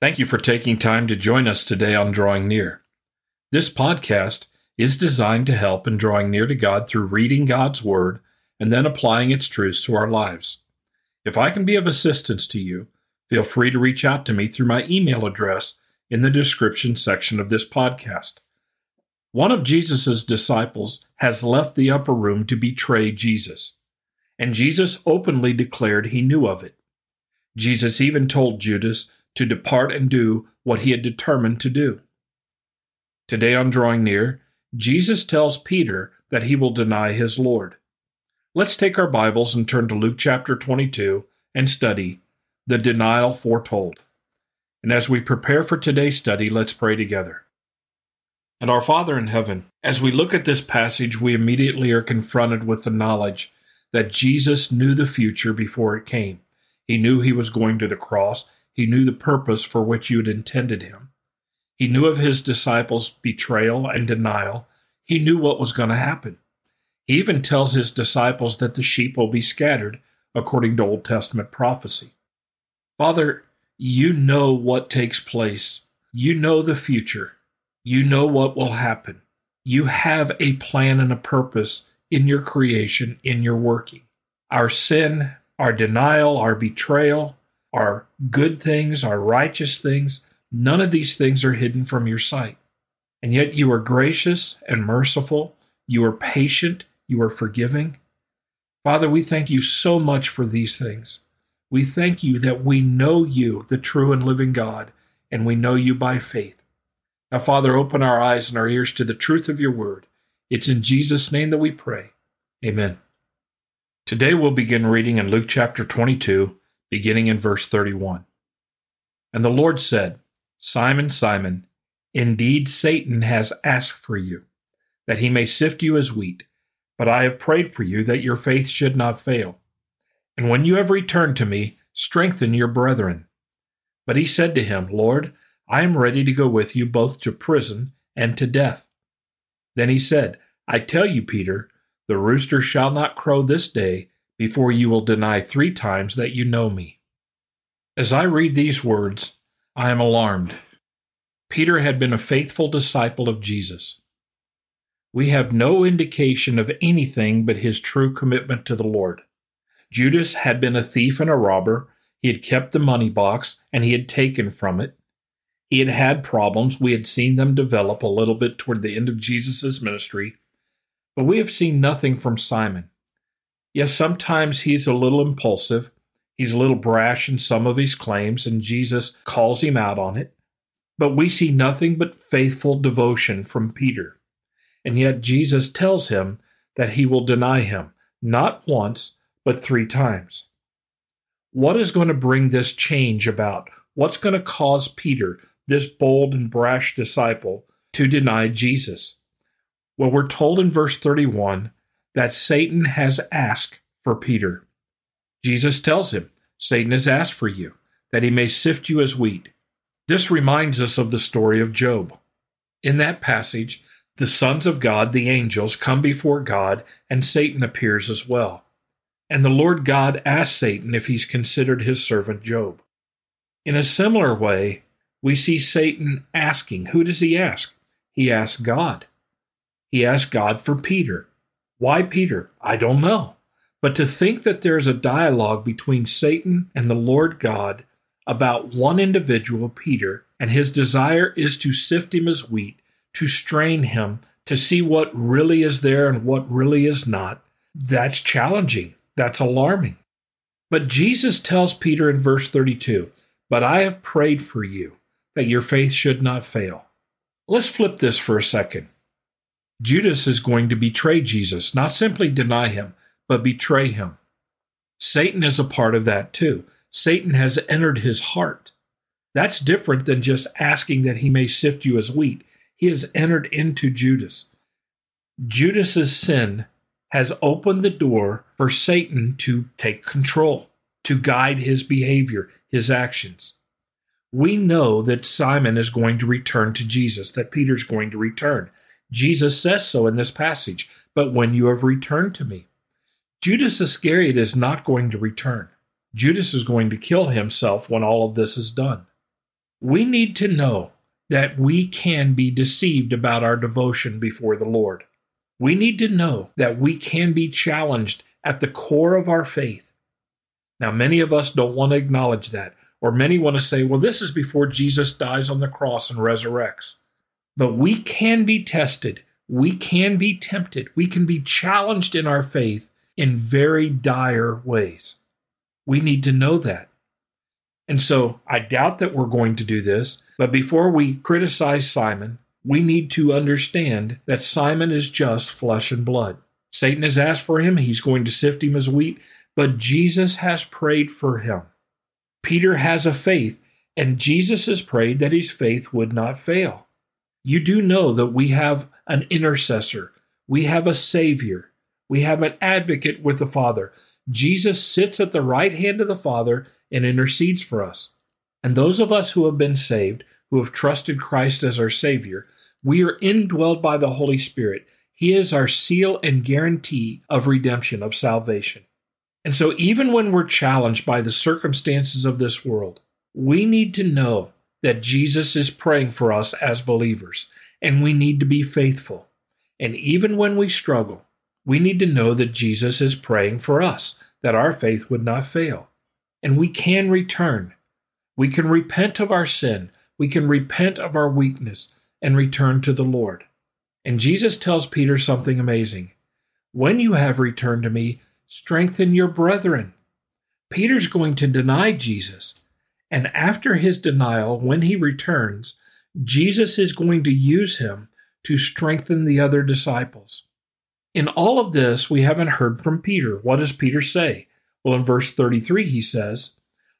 Thank you for taking time to join us today on Drawing Near. This podcast is designed to help in drawing near to God through reading God's Word and then applying its truths to our lives. If I can be of assistance to you, feel free to reach out to me through my email address in the description section of this podcast. One of Jesus' disciples has left the upper room to betray Jesus, and Jesus openly declared he knew of it. Jesus even told Judas to depart and do what he had determined to do. Today on Drawing Near, Jesus tells Peter that he will deny his Lord. Let's take our Bibles and turn to Luke chapter 22 and study the denial foretold. And as we prepare for today's study, let's pray together. And our Father in heaven, as we look at this passage, we immediately are confronted with the knowledge that Jesus knew the future before it came. He knew he was going to the cross. He knew the purpose for which you had intended him. He knew of his disciples' betrayal and denial. He knew what was going to happen. He even tells his disciples that the sheep will be scattered, according to Old Testament prophecy. Father, you know what takes place. You know the future. You know what will happen. You have a plan and a purpose in your creation, in your working. Our sin, our denial, our betrayal, our good things, our righteous things, none of these things are hidden from your sight. And yet you are gracious and merciful. You are patient. You are forgiving. Father, we thank you so much for these things. We thank you that we know you, the true and living God, and we know you by faith. Now, Father, open our eyes and our ears to the truth of your word. It's in Jesus' name that we pray. Amen. Today we'll begin reading in Luke chapter 22, beginning in verse 31. And the Lord said, Simon, Simon, indeed Satan has asked for you, that he may sift you as wheat, but I have prayed for you that your faith should not fail. And when you have returned to me, strengthen your brethren. But he said to him, Lord, I am ready to go with you both to prison and to death. Then he said, I tell you, Peter, the rooster shall not crow this day before you will deny three times that you know me. As I read these words, I am alarmed. Peter had been a faithful disciple of Jesus. We have no indication of anything but his true commitment to the Lord. Judas had been a thief and a robber. He had kept the money box and he had taken from it. He had had problems. We had seen them develop a little bit toward the end of Jesus' ministry, but we have seen nothing from Simon. Yes, sometimes he's a little impulsive. He's a little brash in some of his claims, and Jesus calls him out on it. But we see nothing but faithful devotion from Peter. And yet Jesus tells him that he will deny him, not once, but three times. What is going to bring this change about? What's going to cause Peter, this bold and brash disciple, to deny Jesus? Well, we're told in verse 31 that Satan has asked for Peter. Jesus tells him, Satan has asked for you, that he may sift you as wheat. This reminds us of the story of Job. In that passage, the sons of God, the angels, come before God, and Satan appears as well. And the Lord God asks Satan if he's considered his servant Job. In a similar way, we see Satan asking. Who does he ask? He asks God. He asks God for Peter. Why Peter? I don't know. But to think that there's a dialogue between Satan and the Lord God about one individual, Peter, and his desire is to sift him as wheat, to strain him, to see what really is there and what really is not, that's challenging. That's alarming. But Jesus tells Peter in verse 32 But I have prayed for you that your faith should not fail. Let's flip this for a second. Judas is going to betray Jesus, not simply deny him, but betray him. Satan is a part of that too. Satan has entered his heart. That's different than just asking that he may sift you as wheat. He has entered into Judas. Judas's sin has opened the door for Satan to take control, to guide his behavior, his actions. We know that Simon is going to return to Jesus, that Peter's going to return. Jesus says so in this passage, but when you have returned to me. Judas Iscariot is not going to return. Judas is going to kill himself when all of this is done. We need to know that we can be deceived about our devotion before the Lord. We need to know that we can be challenged at the core of our faith. Now, many of us don't want to acknowledge that, or many want to say, well, this is before Jesus dies on the cross and resurrects. But we can be tested. We can be tempted. We can be challenged in our faith in very dire ways. We need to know that. And so I doubt that we're going to do this, but before we criticize Simon, we need to understand that Simon is just flesh and blood. Satan has asked for him, he's going to sift him as wheat, but Jesus has prayed for him. Peter has a faith, and Jesus has prayed that his faith would not fail. You do know that we have an intercessor, we have a Savior, we have an advocate with the Father. Jesus sits at the right hand of the Father and intercedes for us. And those of us who have been saved, who have trusted Christ as our Savior, we are indwelled by the Holy Spirit. He is our seal and guarantee of redemption, of salvation. And so, even when we're challenged by the circumstances of this world, we need to know that Jesus is praying for us as believers, and we need to be faithful. And even when we struggle, we need to know that Jesus is praying for us, that our faith would not fail. And we can return. We can repent of our sin. We can repent of our weakness and return to the Lord. And Jesus tells Peter something amazing. When you have returned to me, strengthen your brethren. Peter's going to deny Jesus. And after his denial, when he returns, Jesus is going to use him to strengthen the other disciples. In all of this, we haven't heard from Peter. What does Peter say? Well, in verse 33, he says,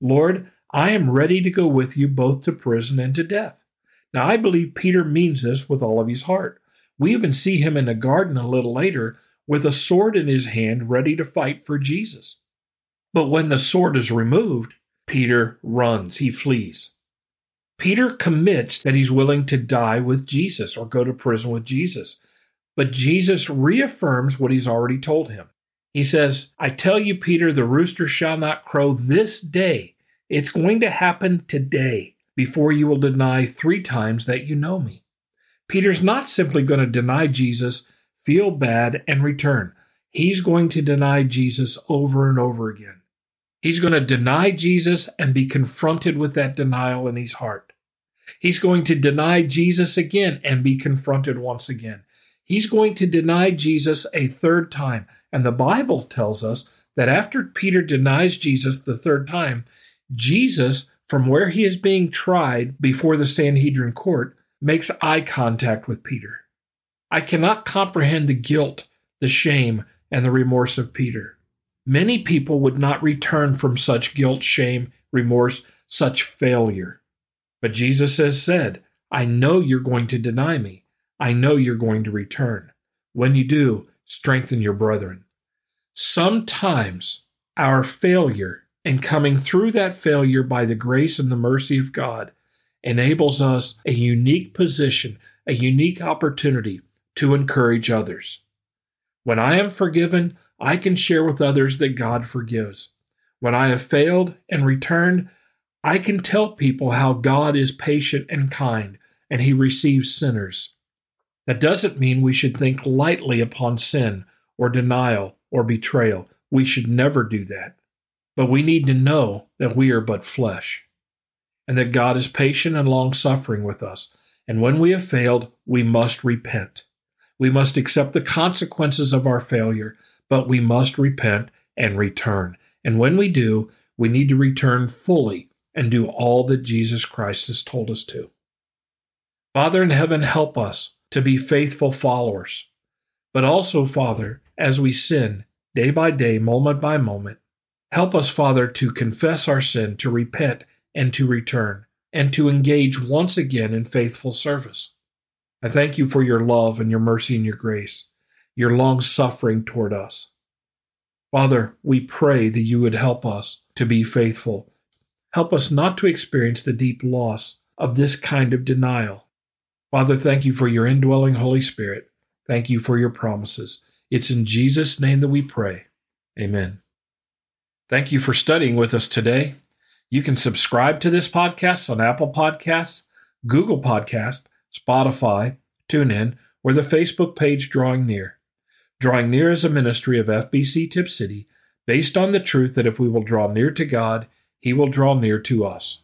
Lord, I am ready to go with you both to prison and to death. Now, I believe Peter means this with all of his heart. We even see him in a garden a little later with a sword in his hand ready to fight for Jesus. But when the sword is removed, Peter runs, he flees. Peter commits that he's willing to die with Jesus or go to prison with Jesus. But Jesus reaffirms what he's already told him. He says, I tell you, Peter, the rooster shall not crow this day. It's going to happen today before you will deny three times that you know me. Peter's not simply going to deny Jesus, feel bad, and return. He's going to deny Jesus over and over again. He's going to deny Jesus and be confronted with that denial in his heart. He's going to deny Jesus again and be confronted once again. He's going to deny Jesus a third time. And the Bible tells us that after Peter denies Jesus the third time, Jesus, from where he is being tried before the Sanhedrin court, makes eye contact with Peter. I cannot comprehend the guilt, the shame, and the remorse of Peter. Many people would not return from such guilt, shame, remorse, such failure. But Jesus has said, I know you're going to deny me. I know you're going to return. When you do, strengthen your brethren. Sometimes our failure and coming through that failure by the grace and the mercy of God enables us a unique position, a unique opportunity to encourage others. When I am forgiven, I can share with others that God forgives. When I have failed and returned, I can tell people how God is patient and kind and he receives sinners. That doesn't mean we should think lightly upon sin or denial or betrayal. We should never do that. But we need to know that we are but flesh and that God is patient and long suffering with us. And when we have failed, we must repent. We must accept the consequences of our failure but we must repent and return. And when we do, we need to return fully and do all that Jesus Christ has told us to. Father in heaven, help us to be faithful followers. But also, Father, as we sin day by day, moment by moment, help us, Father, to confess our sin, to repent, and to return, and to engage once again in faithful service. I thank you for your love and your mercy and your grace your long suffering toward us. Father, we pray that you would help us to be faithful. Help us not to experience the deep loss of this kind of denial. Father, thank you for your indwelling Holy Spirit. Thank you for your promises. It's in Jesus' name that we pray. Amen. Thank you for studying with us today. You can subscribe to this podcast on Apple Podcasts, Google Podcast, Spotify, TuneIn, or the Facebook page Drawing Near. Drawing Near is a ministry of FBC Tipp City based on the truth that if we will draw near to God, He will draw near to us.